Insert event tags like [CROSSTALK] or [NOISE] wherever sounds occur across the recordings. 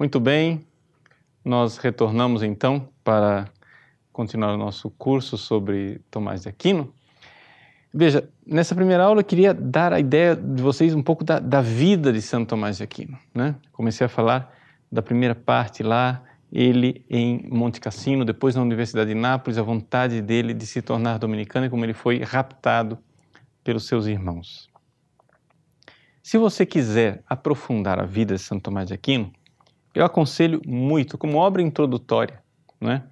Muito bem, nós retornamos então para continuar o nosso curso sobre Tomás de Aquino. Veja, nessa primeira aula eu queria dar a ideia de vocês um pouco da, da vida de Santo Tomás de Aquino. Né? Comecei a falar da primeira parte lá, ele em Monte Cassino, depois na Universidade de Nápoles, a vontade dele de se tornar dominicano e como ele foi raptado pelos seus irmãos. Se você quiser aprofundar a vida de Santo Tomás de Aquino, eu aconselho muito, como obra introdutória, né?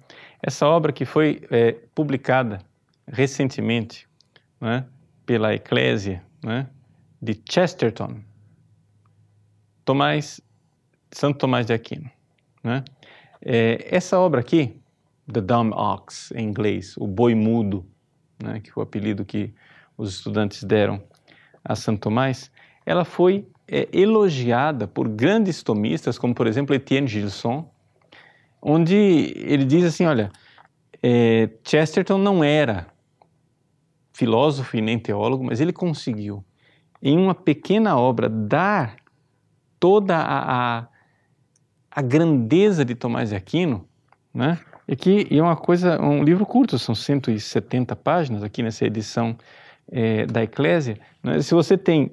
essa obra que foi é, publicada recentemente né, pela Eclésia né, de Chesterton, Tomás, Santo Tomás de Aquino. Né? É, essa obra aqui, The Dumb Ox, em inglês, o boi mudo, né, que foi o apelido que os estudantes deram a Santo Tomás, ela foi é, elogiada por grandes tomistas, como por exemplo Etienne Gilson, onde ele diz assim, olha, é, Chesterton não era filósofo e nem teólogo, mas ele conseguiu, em uma pequena obra, dar toda a, a, a grandeza de Tomás de Aquino, né? E que é uma coisa, um livro curto, são 170 páginas aqui nessa edição é, da Eclésia. Né? Se você tem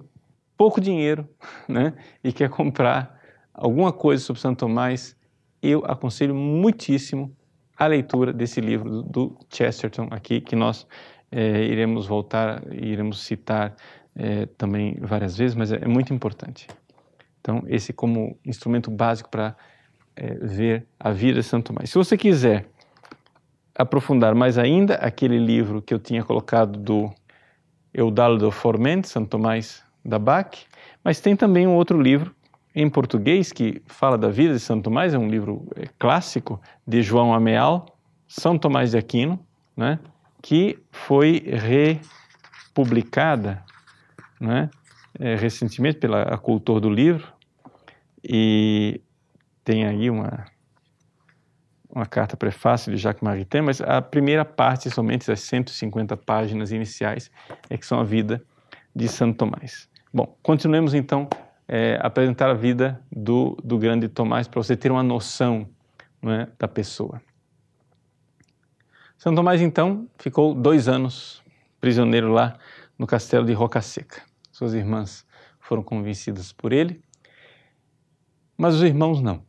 pouco dinheiro né, e quer comprar alguma coisa sobre Santo Tomás, eu aconselho muitíssimo a leitura desse livro do, Chesterton aqui, que nós é, iremos voltar, iremos citar é, também várias vezes, mas é, é, muito importante. Então, esse como instrumento básico para é, ver a vida de Santo Tomás. Se você quiser aprofundar mais ainda, aquele livro que eu tinha colocado do Eudaldo Formente, Santo Tomás da Bach, mas tem também um outro livro em português que fala da vida de Santo Tomás, é um livro é, clássico de João Ameal, São Tomás de Aquino, né, que foi republicada né, é, recentemente pela Cultor do Livro e tem aí uma uma carta prefácio de Jacques Maritain, mas a primeira parte, somente as 150 páginas iniciais, é que são a vida de Santo Tomás. Bom, continuemos então é, apresentar a vida do, do grande Tomás para você ter uma noção é, da pessoa. Santo Tomás, então, ficou dois anos prisioneiro lá no castelo de Roca Seca. Suas irmãs foram convencidas por ele, mas os irmãos não.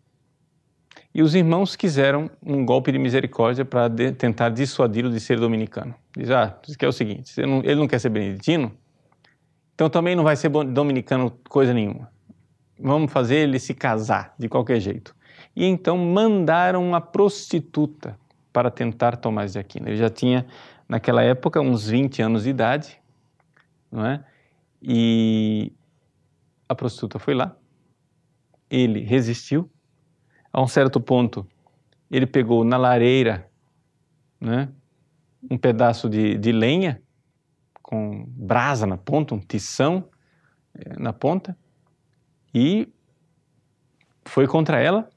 E os irmãos quiseram um golpe de misericórdia para tentar dissuadi-lo de ser dominicano. Diz, ah, isso que é o seguinte, ele não quer ser beneditino, então também não vai ser dominicano coisa nenhuma. Vamos fazer ele se casar de qualquer jeito. E então mandaram uma prostituta para tentar Tomás de Aquino. Ele já tinha, naquela época, uns 20 anos de idade, não é? E a prostituta foi lá, ele resistiu. A um certo ponto, ele pegou na lareira né, um pedaço de, de lenha com brasa na ponta, um tição eh, na ponta, e foi contra ela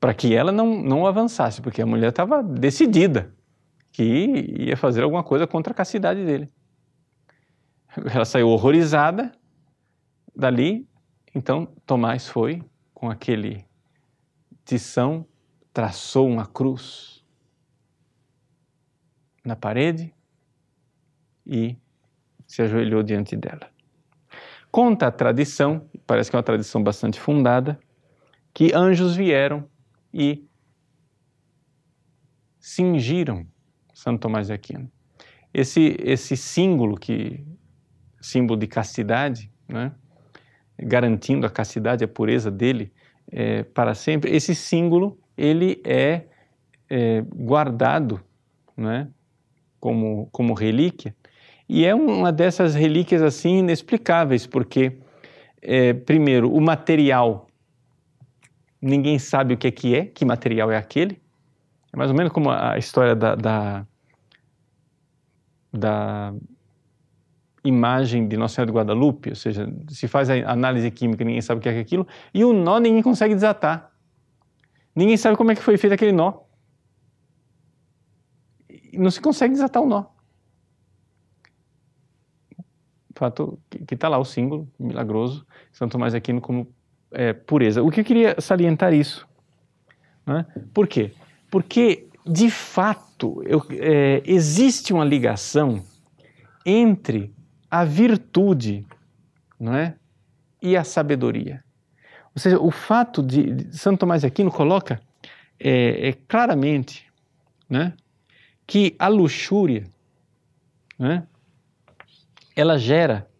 para que ela não, não avançasse, porque a mulher estava decidida que ia fazer alguma coisa contra a castidade dele. Ela saiu horrorizada dali, então Tomás foi com aquele tição, traçou uma cruz na parede e se ajoelhou diante dela. Conta a tradição, parece que é uma tradição bastante fundada, que anjos vieram e cingiram Santo Tomás de Aquino. Esse, esse símbolo, que, símbolo de castidade, né, garantindo a castidade, a pureza dele é, para sempre, esse símbolo ele é, é guardado né, como, como relíquia e é uma dessas relíquias assim inexplicáveis, porque, é, primeiro, o material, ninguém sabe o que é que é, que material é aquele. É mais ou menos como a história da, da, da imagem de Nossa Senhora de Guadalupe, ou seja, se faz a análise química, ninguém sabe o que é aquilo, e o nó ninguém consegue desatar. Ninguém sabe como é que foi feito aquele nó. Não se consegue desatar o nó fato que está lá o símbolo milagroso, Santo Tomás Aquino como é, pureza. O que eu queria salientar isso, Né? Por quê? Porque, de fato, eu, é, existe uma ligação entre a virtude não é? e a sabedoria. Ou seja, o fato de, de Santo Tomás Aquino coloca é, é, claramente né, que a luxúria né, ela gera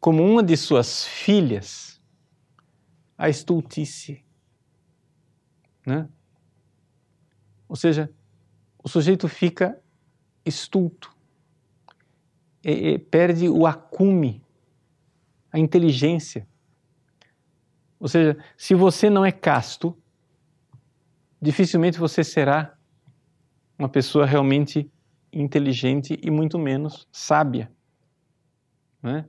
como uma de suas filhas a estultice. Né? Ou seja, o sujeito fica estulto, e, e perde o acume, a inteligência. Ou seja, se você não é casto, dificilmente você será uma pessoa realmente inteligente e muito menos sábia. Né?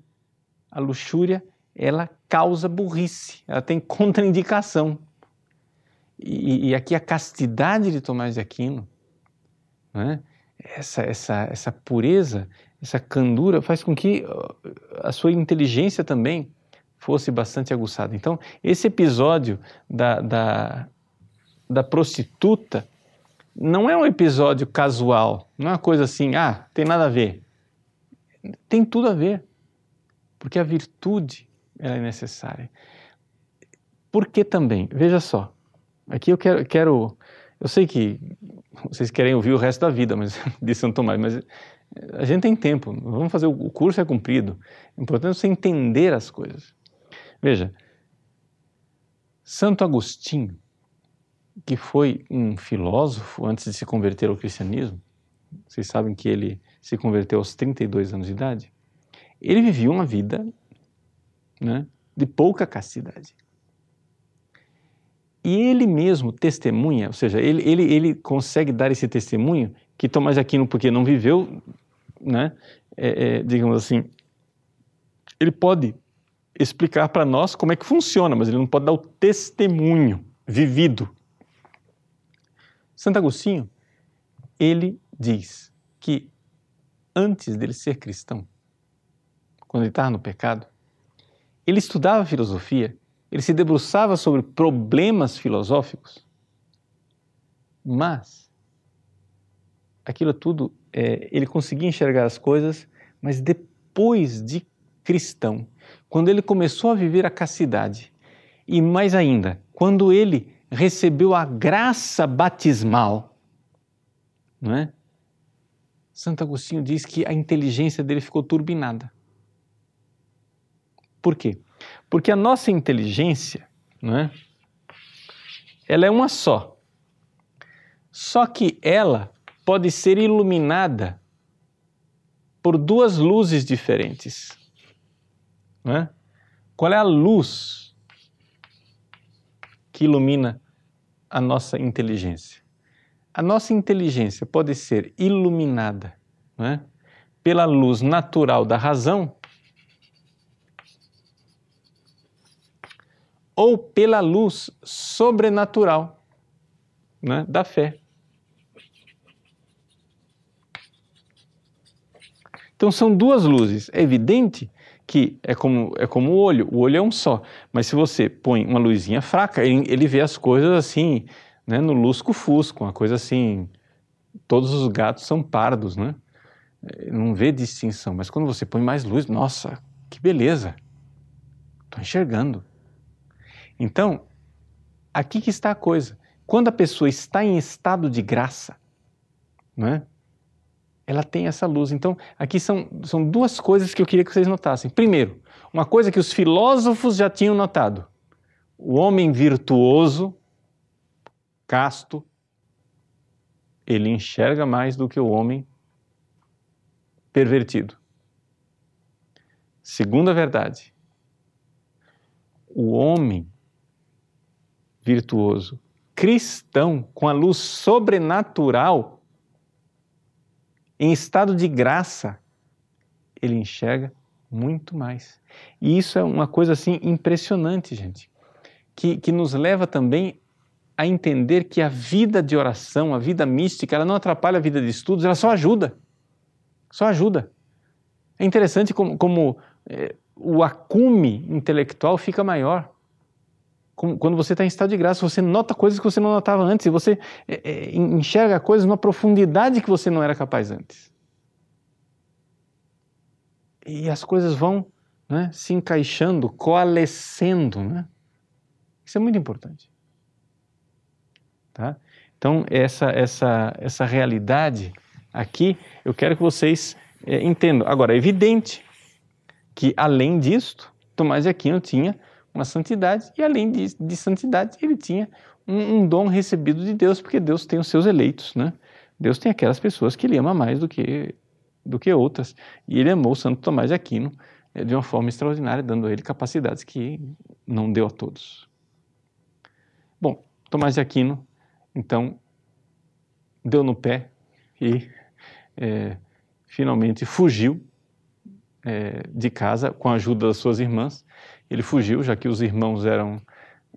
A luxúria ela causa burrice, ela tem [LAUGHS] contraindicação. E, e aqui a castidade de Tomás de Aquino, né? essa, essa, essa pureza, essa candura faz com que a sua inteligência também fosse bastante aguçada. Então, esse episódio da, da, da prostituta não é um episódio casual, não é uma coisa assim, ah, tem nada a ver. Tem tudo a ver, porque a virtude ela é necessária. Por que também? Veja só, aqui eu quero, quero, eu sei que vocês querem ouvir o resto da vida mas, de São Tomás, mas a gente tem tempo, vamos fazer, o curso é cumprido. É importante você entender as coisas. Veja, Santo Agostinho, que foi um filósofo antes de se converter ao cristianismo, vocês sabem que ele se converteu aos 32 anos de idade, ele vivia uma vida né, de pouca castidade. E ele mesmo testemunha, ou seja, ele, ele, ele consegue dar esse testemunho que Tomás de Aquino, porque não viveu, né, é, é, digamos assim, ele pode explicar para nós como é que funciona, mas ele não pode dar o testemunho vivido. Santo Agostinho, ele diz que antes dele ser cristão, quando ele estava no pecado, ele estudava filosofia, ele se debruçava sobre problemas filosóficos, mas aquilo tudo, é, ele conseguia enxergar as coisas, mas depois de cristão, quando ele começou a viver a castidade, e mais ainda, quando ele recebeu a graça batismal, não é? Santo Agostinho diz que a inteligência dele ficou turbinada. Por quê? Porque a nossa inteligência, não é? Ela é uma só. Só que ela pode ser iluminada por duas luzes diferentes. Não é? Qual é a luz que ilumina a nossa inteligência? A nossa inteligência pode ser iluminada é? pela luz natural da razão ou pela luz sobrenatural né, da fé. Então são duas luzes. É evidente que é como, é como o olho, o olho é um só, mas se você põe uma luzinha fraca, ele, ele vê as coisas assim, né, no lusco-fusco, uma coisa assim, todos os gatos são pardos, né? Não vê distinção, mas quando você põe mais luz, nossa, que beleza, estou enxergando. Então, aqui que está a coisa. Quando a pessoa está em estado de graça, não é? Ela tem essa luz. Então, aqui são, são duas coisas que eu queria que vocês notassem. Primeiro, uma coisa que os filósofos já tinham notado: o homem virtuoso, casto, ele enxerga mais do que o homem pervertido. Segunda verdade, o homem virtuoso, cristão, com a luz sobrenatural, em estado de graça, ele enxerga muito mais. E isso é uma coisa assim impressionante, gente, que, que nos leva também a entender que a vida de oração, a vida mística, ela não atrapalha a vida de estudos, ela só ajuda. Só ajuda. É interessante como, como é, o acume intelectual fica maior quando você está em estado de graça, você nota coisas que você não notava antes, e você é, é, enxerga coisas numa profundidade que você não era capaz antes. E as coisas vão né, se encaixando, coalescendo. Né? Isso é muito importante. Tá? Então, essa, essa, essa realidade aqui, eu quero que vocês é, entendam. Agora, é evidente que, além disto, Tomás de Aquino tinha uma santidade e, além de, de santidade, ele tinha um, um, dom recebido de Deus, porque Deus tem os seus eleitos. Né? Deus tem aquelas pessoas que ele ama mais do que, do que outras. E ele amou Santo Tomás de Aquino é, de uma forma extraordinária, dando a ele capacidades que não deu a todos. Bom, Tomás de Aquino então, deu no pé e é, finalmente fugiu é, de casa com a ajuda das suas irmãs. Ele fugiu, já que os irmãos eram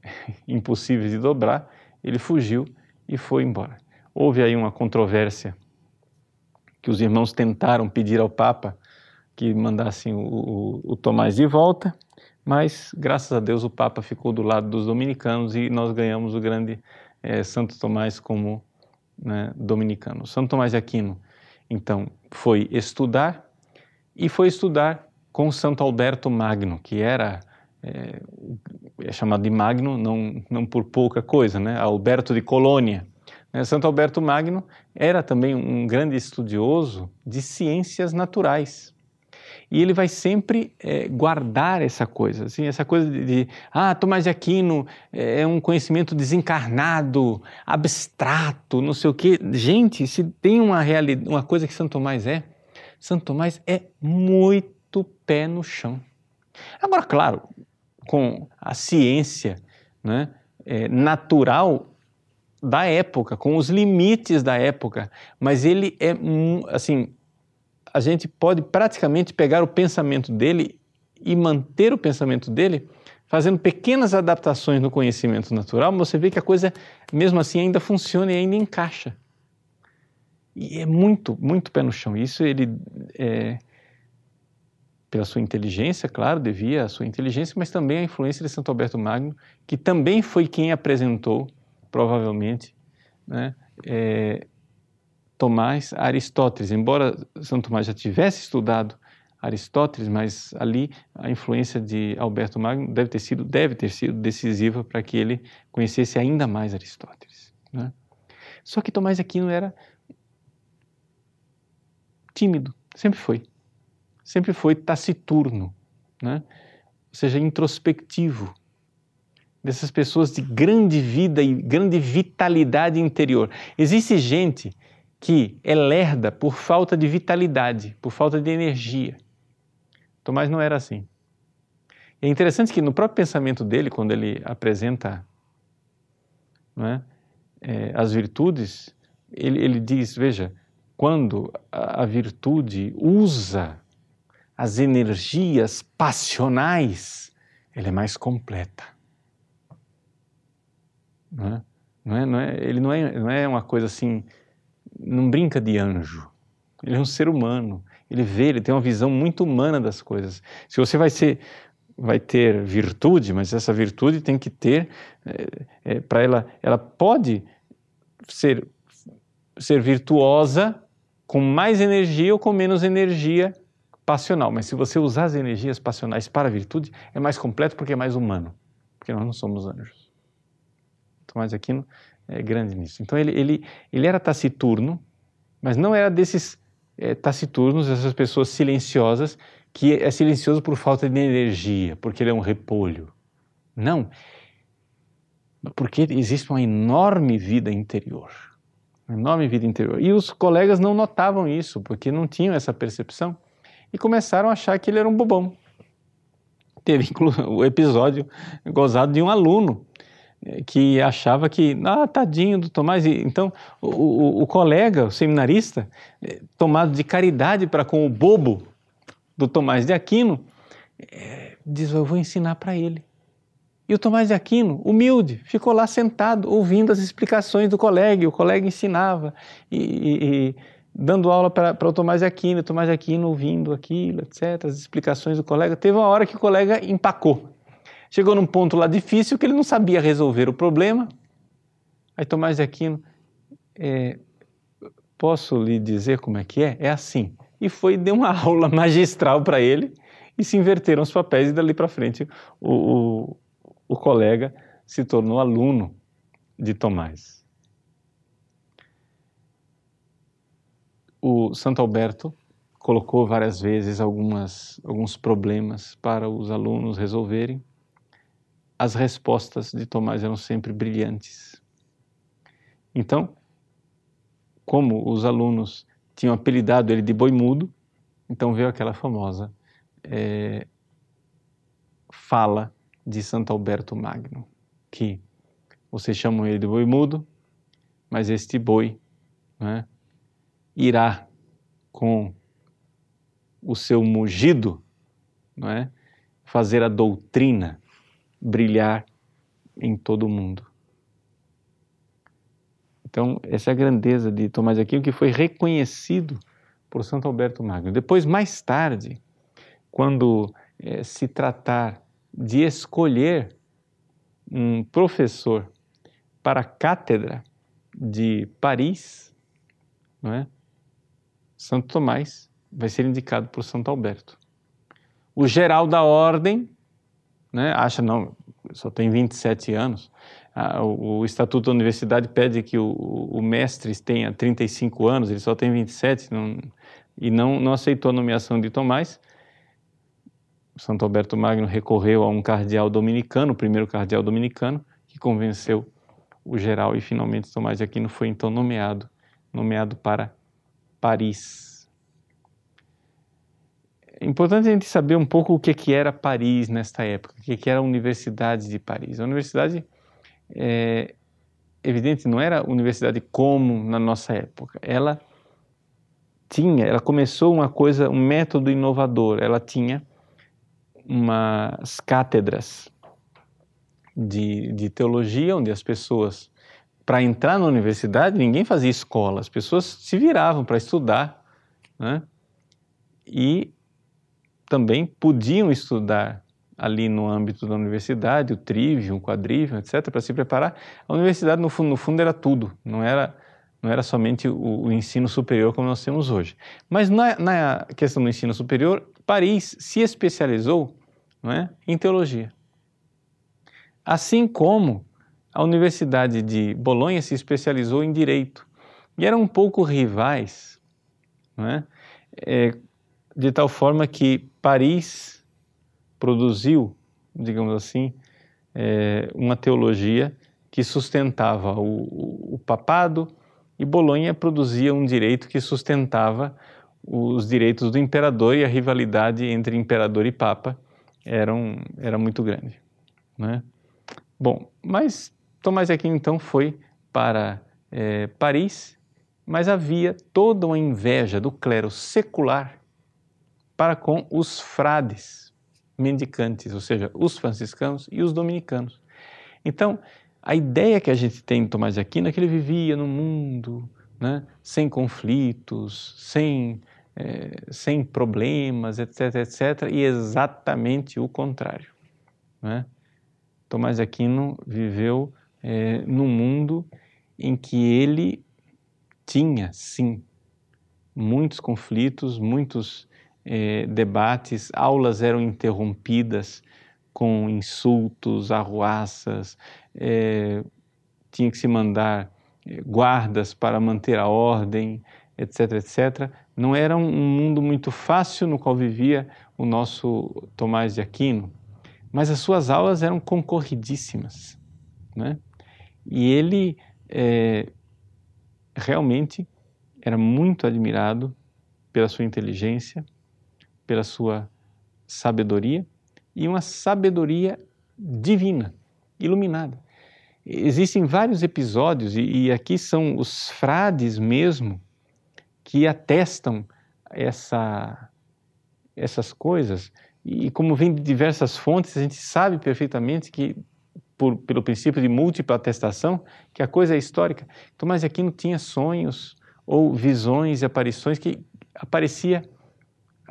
[LAUGHS] impossíveis de dobrar, ele fugiu e foi embora. Houve aí uma controvérsia que os irmãos tentaram pedir ao Papa que mandassem o, o, o Tomás de volta, mas graças a Deus o Papa ficou do lado dos dominicanos e nós ganhamos o grande é, Santo Tomás como né, dominicano. Santo Tomás de Aquino, então, foi estudar e foi estudar com Santo Alberto Magno, que era é, é chamado de Magno não, não por pouca coisa, né? Alberto de Colônia. Né? Santo Alberto Magno era também um grande estudioso de ciências naturais e ele vai sempre é, guardar essa coisa, assim, essa coisa de, de, ah, Tomás de Aquino é um conhecimento desencarnado, abstrato, não sei o quê. Gente, se tem uma realidade, uma coisa que Santo Tomás é, Santo Tomás é muito pé no chão. Agora, claro, com a ciência né, é, natural da época, com os limites da época, mas ele é assim a gente pode praticamente pegar o pensamento dele e manter o pensamento dele fazendo pequenas adaptações no conhecimento natural, mas você vê que a coisa, mesmo assim, ainda funciona e ainda encaixa. E é muito, muito pé no chão. Isso ele, é, pela sua inteligência, claro, devia à sua inteligência, mas também à influência de Santo Alberto Magno, que também foi quem apresentou, provavelmente, né, é, Tomás a Aristóteles. Embora Santo Tomás já tivesse estudado Aristóteles, mas ali a influência de Alberto Magno deve ter sido, deve ter sido decisiva para que ele conhecesse ainda mais Aristóteles. Né? Só que Tomás Aquino era tímido, sempre foi. Sempre foi taciturno, né? ou seja, introspectivo. Dessas pessoas de grande vida e grande vitalidade interior. Existe gente que é lerda por falta de vitalidade, por falta de energia. Tomás não era assim. É interessante que no próprio pensamento dele, quando ele apresenta é, é, as virtudes, ele, ele, diz: veja, quando a, a virtude usa as energias passionais, ela é mais completa. Não é? Não é, não é, ele não é, não é uma coisa assim não brinca de anjo. Ele é um ser humano. Ele vê, ele tem uma visão muito humana das coisas. Se você vai ser vai ter virtude, mas essa virtude tem que ter é, é, para ela, ela pode ser ser virtuosa com mais energia ou com menos energia passional. Mas se você usar as energias passionais para a virtude, é mais completo porque é mais humano, porque nós não somos anjos. Tomás Aquino é, grande nisso. Então ele, ele, ele era taciturno, mas não era desses é, taciturnos, essas pessoas silenciosas, que é silencioso por falta de energia, porque ele é um repolho. Não. Porque existe uma enorme vida interior. Enorme vida interior. E os colegas não notavam isso, porque não tinham essa percepção e começaram a achar que ele era um bobão. Teve o episódio gozado de um aluno que achava que, ah, tadinho do Tomás. Então, o, o, o colega, o seminarista, eh, tomado de caridade para com o bobo do Tomás de Aquino, é, diz: Eu vou ensinar para ele. E o Tomás de Aquino, humilde, ficou lá sentado, ouvindo as explicações do colega, e o colega ensinava, e, e dando aula para o Tomás de Aquino, Tomás de Aquino ouvindo aquilo, etc., as explicações do colega. Teve uma hora que o colega empacou Chegou num ponto lá difícil que ele não sabia resolver o problema. Aí Tomás de Aquino, é, posso lhe dizer como é que é? É assim. E foi deu uma [LAUGHS] aula magistral para ele e se inverteram os papéis e dali para frente o, o, o colega se tornou aluno de Tomás. O Santo Alberto colocou várias vezes algumas, alguns problemas para os alunos resolverem. As respostas de Tomás eram sempre brilhantes. Então, como os alunos tinham apelidado ele de boi mudo, então veio aquela famosa é, fala de Santo Alberto Magno, que vocês chamam ele de boi mudo, mas este boi né, irá com o seu mugido, não é? fazer a doutrina brilhar em todo o mundo. Então, essa é a grandeza de Tomás de Aquino, que foi reconhecido por Santo Alberto Magno. Depois, mais tarde, quando eh, se tratar de escolher um professor para a cátedra de Paris, não é? Santo Tomás vai ser indicado por Santo Alberto. O geral da ordem né, acha, não, só tem 27 anos. Ah, o, o, Estatuto da Universidade pede que o, o, mestre tenha 35 anos, ele só tem 27, não, e não, não aceitou a nomeação de Tomás. Santo Alberto Magno recorreu a um cardeal dominicano, o primeiro cardeal dominicano, que convenceu o geral e finalmente Tomás de Aquino foi então nomeado, nomeado para Paris. É importante a gente saber um pouco o que, que era Paris nesta época, o que, que era a Universidade de Paris. A universidade, é, evidente, não era universidade como na nossa época. Ela tinha, ela começou uma coisa, um método inovador. Ela tinha umas cátedras de, de teologia, onde as pessoas, para entrar na universidade, ninguém fazia escola, as pessoas se viravam para estudar, né? E também podiam estudar ali no âmbito da universidade, o trivium, o quadrivium, etc., para se preparar. A universidade, no fundo, no fundo, era tudo, não era, não era somente o, o ensino superior como nós temos hoje. Mas na, na, questão do ensino superior, Paris se especializou não é, em teologia. Assim como a Universidade de Bolonha se especializou em direito. E eram um pouco rivais, não é? é de tal forma que Paris produziu, digamos assim, é, uma teologia que sustentava o, o, papado e Bolonha produzia um direito que sustentava os direitos do imperador e a rivalidade entre imperador e papa eram, era muito grande. Né? Bom, mas Tomás de Aquino então foi para é, Paris, mas havia toda uma inveja do clero secular para com os frades mendicantes, ou seja, os franciscanos e os dominicanos. Então, a ideia que a gente tem de Tomás de Aquino é que ele vivia no mundo né, sem conflitos, sem, é, sem problemas, etc, etc, e exatamente o contrário. Né? Tomás de Aquino viveu é, num mundo em que ele tinha, sim, muitos conflitos, muitos eh, debates, aulas eram interrompidas com insultos, arruaças, eh, tinha que se mandar eh, guardas para manter a ordem, etc, etc. Não era um mundo muito fácil no qual vivia o nosso Tomás de Aquino, mas as suas aulas eram concorridíssimas, né? E ele é, realmente era muito admirado pela sua inteligência, pela sua sabedoria e uma sabedoria divina, iluminada. Existem vários episódios, e, e aqui são os frades mesmo que atestam essa, essas coisas. E como vem de diversas fontes, a gente sabe perfeitamente que, por, pelo princípio de múltipla atestação, que a coisa é histórica. Tomás de Aquino tinha sonhos ou visões e aparições que aparecia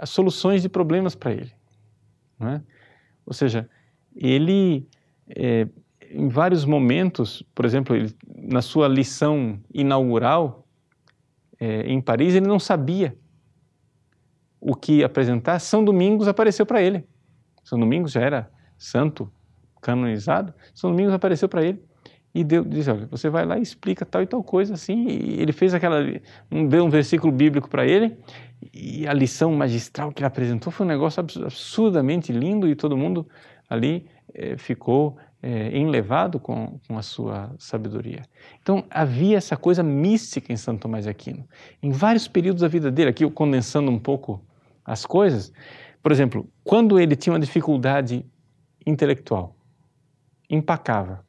soluções de problemas para ele. É? Ou seja, ele, é, em vários momentos, por exemplo, ele, na sua lição inaugural é, em Paris, ele não sabia o que apresentar. São Domingos apareceu para ele. São Domingos já era santo, canonizado. São Domingos apareceu para ele e deu, disse, olha, você vai lá e explica tal e tal coisa assim. E ele fez aquela, um, deu um versículo bíblico para ele e a lição magistral que ele apresentou foi um negócio absurdamente lindo e todo mundo ali eh, ficou eh, enlevado com, com a sua sabedoria. Então havia essa coisa mística em Santo Tomás de Aquino. Em vários períodos da vida dele, aqui eu condensando um pouco as coisas, por exemplo, quando ele tinha uma dificuldade intelectual, empacava.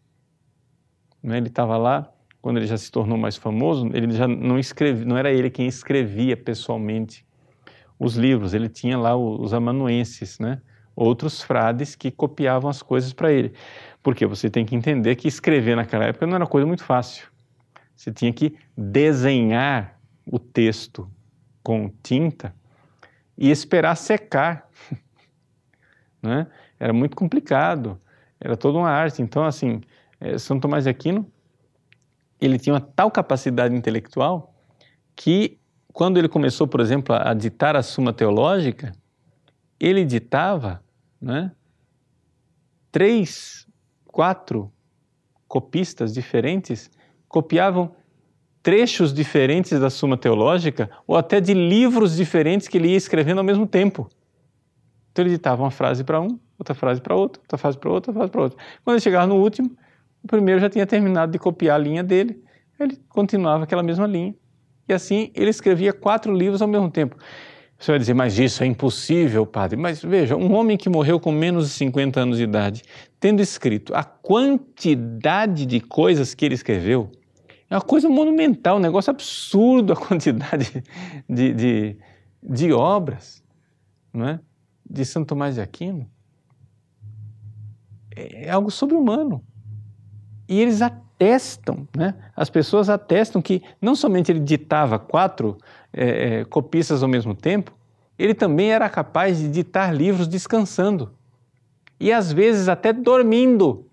Né? Ele estava lá, quando ele já se tornou mais famoso, ele já não escrevia, não era ele quem escrevia pessoalmente os livros, ele tinha lá os amanuenses, né? outros frades que copiavam as coisas para ele. Porque você tem que entender que escrever naquela época não era coisa muito fácil. Você tinha que desenhar o texto com tinta e esperar secar. [LAUGHS] né? Era muito complicado, era toda uma arte. Então, assim, é, São Tomás de Aquino, ele tinha uma tal capacidade intelectual que, quando ele começou, por exemplo, a ditar a Suma Teológica, ele ditava né, três, quatro copistas diferentes copiavam trechos diferentes da Suma Teológica ou até de livros diferentes que ele ia escrevendo ao mesmo tempo. Então ele ditava uma frase para um, outra frase para outro, outra frase para outro, outra frase para outro. Quando ele chegava no último, o primeiro já tinha terminado de copiar a linha dele, ele continuava aquela mesma linha. E assim ele escrevia quatro livros ao mesmo tempo. Você vai dizer, mas isso é impossível, padre. Mas veja, um homem que morreu com menos de 50 anos de idade, tendo escrito a quantidade de coisas que ele escreveu, é uma coisa monumental, um negócio absurdo a quantidade de, de, de obras não é? de Santo Tomás de Aquino. É, é algo sobre-humano. E eles atestam, né? as pessoas atestam que não somente ele ditava quatro é, é, copistas ao mesmo tempo, ele também era capaz de ditar livros descansando. E às vezes até dormindo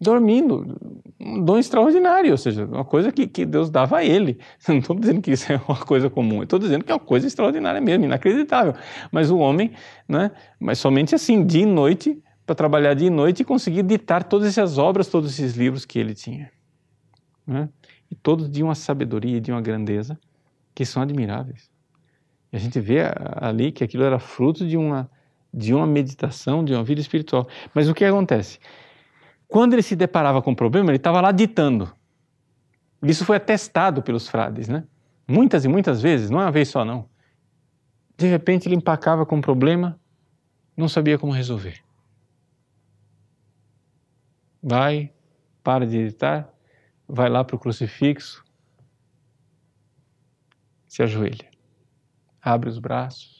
dormindo. Um dom extraordinário, ou seja, uma coisa que, que Deus dava a ele. [LAUGHS] Não estou dizendo que isso é uma coisa comum, estou dizendo que é uma coisa extraordinária mesmo, inacreditável. Mas o homem, né, mas somente assim, dia e noite, para trabalhar dia e noite e conseguir ditar todas essas obras, todos esses livros que ele tinha. Né? E todos de uma sabedoria e de uma grandeza que são admiráveis. E a gente vê ali que aquilo era fruto de uma, de uma meditação, de uma vida espiritual. Mas o que acontece? Quando ele se deparava com um problema, ele estava lá ditando. Isso foi atestado pelos frades, né? Muitas e muitas vezes, não é uma vez só não. De repente ele empacava com um problema, não sabia como resolver. Vai, para de ditar, vai lá para o crucifixo, se ajoelha, abre os braços,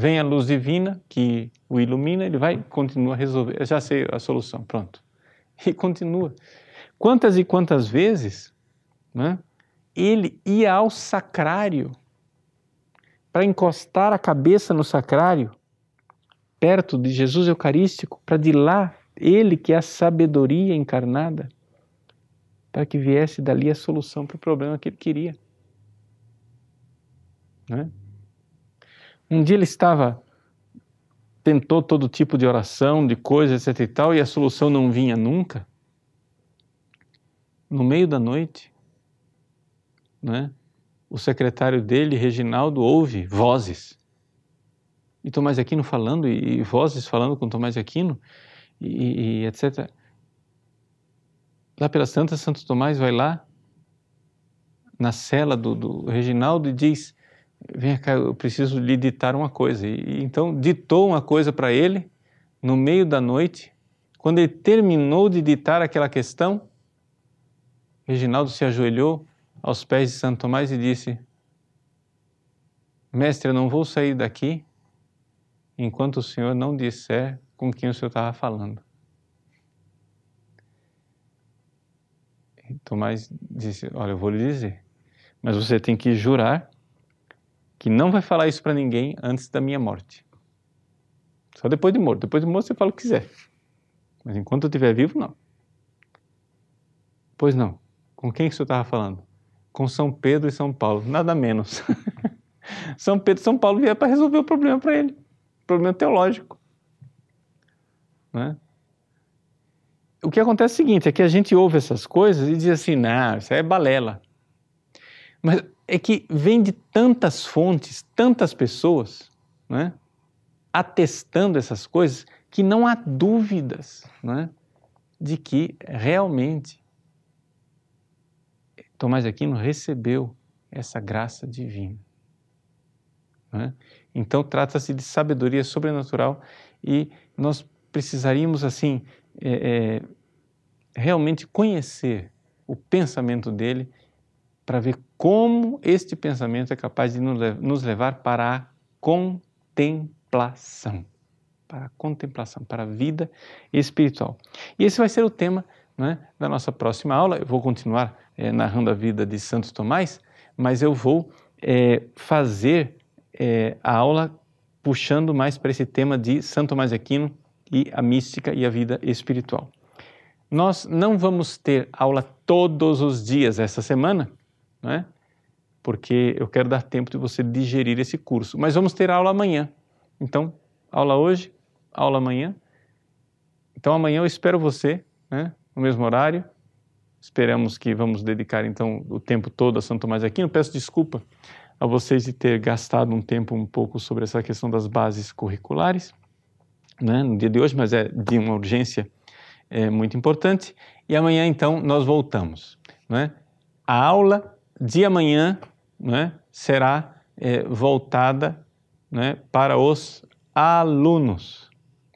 vem a luz divina que o ilumina, ele vai continua a resolver. Já sei a solução, pronto. [LAUGHS] E continua. Quantas e quantas vezes né, ele ia ao sacrário para encostar a cabeça no sacrário, perto de Jesus Eucarístico, para de lá ele que é a sabedoria encarnada, para que viesse dali a solução para o problema que ele queria. Né? Um dia ele estava, tentou todo tipo de oração, de coisas, etc e tal, e a solução não vinha nunca. No meio da noite, né, o secretário dele, Reginaldo, ouve vozes. E Tomás Aquino falando, e, e vozes falando com Tomás Aquino, e, e etc. Lá pela Santa, Santo Tomás vai lá na cela do, do Reginaldo e diz: vem cá, eu preciso lhe ditar uma coisa. E, então ditou uma coisa para ele no meio da noite. Quando ele terminou de ditar aquela questão, Reginaldo se ajoelhou aos pés de Santo Tomás e disse: Mestre, eu não vou sair daqui enquanto o senhor não disser com quem o senhor estava falando. E Tomás disse: Olha, eu vou lhe dizer, mas você tem que jurar que não vai falar isso para ninguém antes da minha morte. Só depois de morto. Depois de morto você fala o que quiser. Mas enquanto eu estiver vivo, não. Pois não. Com quem que o senhor estava falando? Com São Pedro e São Paulo. Nada menos. [LAUGHS] São Pedro e São Paulo vieram para resolver o problema para ele. Problema teológico. Né? O que acontece é o seguinte, é que a gente ouve essas coisas e diz assim, não, isso é balela. Mas é que vem de tantas fontes, tantas pessoas, né, atestando essas coisas, que não há dúvidas né, de que realmente Tomás de Aquino recebeu essa graça divina. Né? Então trata-se de sabedoria sobrenatural e nós precisaríamos assim é, é, realmente conhecer o pensamento dele para ver como este pensamento é capaz de nos levar para a contemplação, para a contemplação, para a vida espiritual. E esse vai ser o tema né, da nossa próxima aula. Eu vou continuar é, narrando a vida de Santo Tomás, mas eu vou é, fazer é, a aula puxando mais para esse tema de Santo Tomás de Aquino e a mística e a vida espiritual. Nós não vamos ter aula todos os dias essa semana, né? porque eu quero dar tempo de você digerir esse curso, mas vamos ter aula amanhã. Então, aula hoje, aula amanhã. Então, amanhã eu espero você, né? no mesmo horário. Esperamos que vamos dedicar então o tempo todo a Santo Tomás de Aquino. Peço desculpa a vocês de ter gastado um tempo um pouco sobre essa questão das bases curriculares né, no dia de hoje, mas é de uma urgência é, muito importante. E amanhã, então, nós voltamos. Né? A aula de amanhã né, será é, voltada né, para os alunos.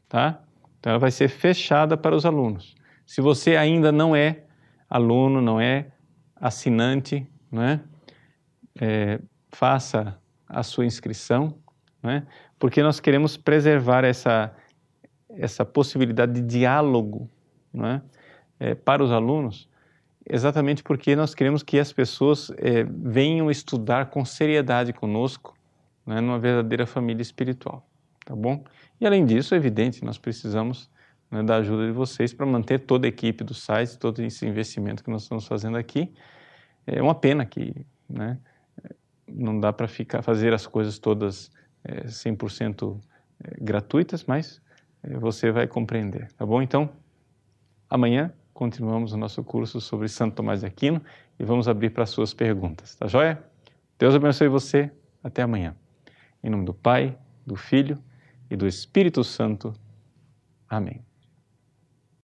Tá? Então, ela vai ser fechada para os alunos. Se você ainda não é aluno, não é assinante, né, é, faça a sua inscrição, né, porque nós queremos preservar essa essa possibilidade de diálogo é? É, para os alunos, exatamente porque nós queremos que as pessoas é, venham estudar com seriedade conosco, né, numa verdadeira família espiritual, tá bom? E além disso, é evidente, nós precisamos né, da ajuda de vocês para manter toda a equipe do site, todo esse investimento que nós estamos fazendo aqui. É uma pena que né, não dá para ficar fazer as coisas todas é, 100% é, gratuitas, mas você vai compreender, tá bom? Então, amanhã continuamos o nosso curso sobre Santo Tomás de Aquino e vamos abrir para as suas perguntas, tá joia? Deus abençoe você, até amanhã. Em nome do Pai, do Filho e do Espírito Santo. Amém.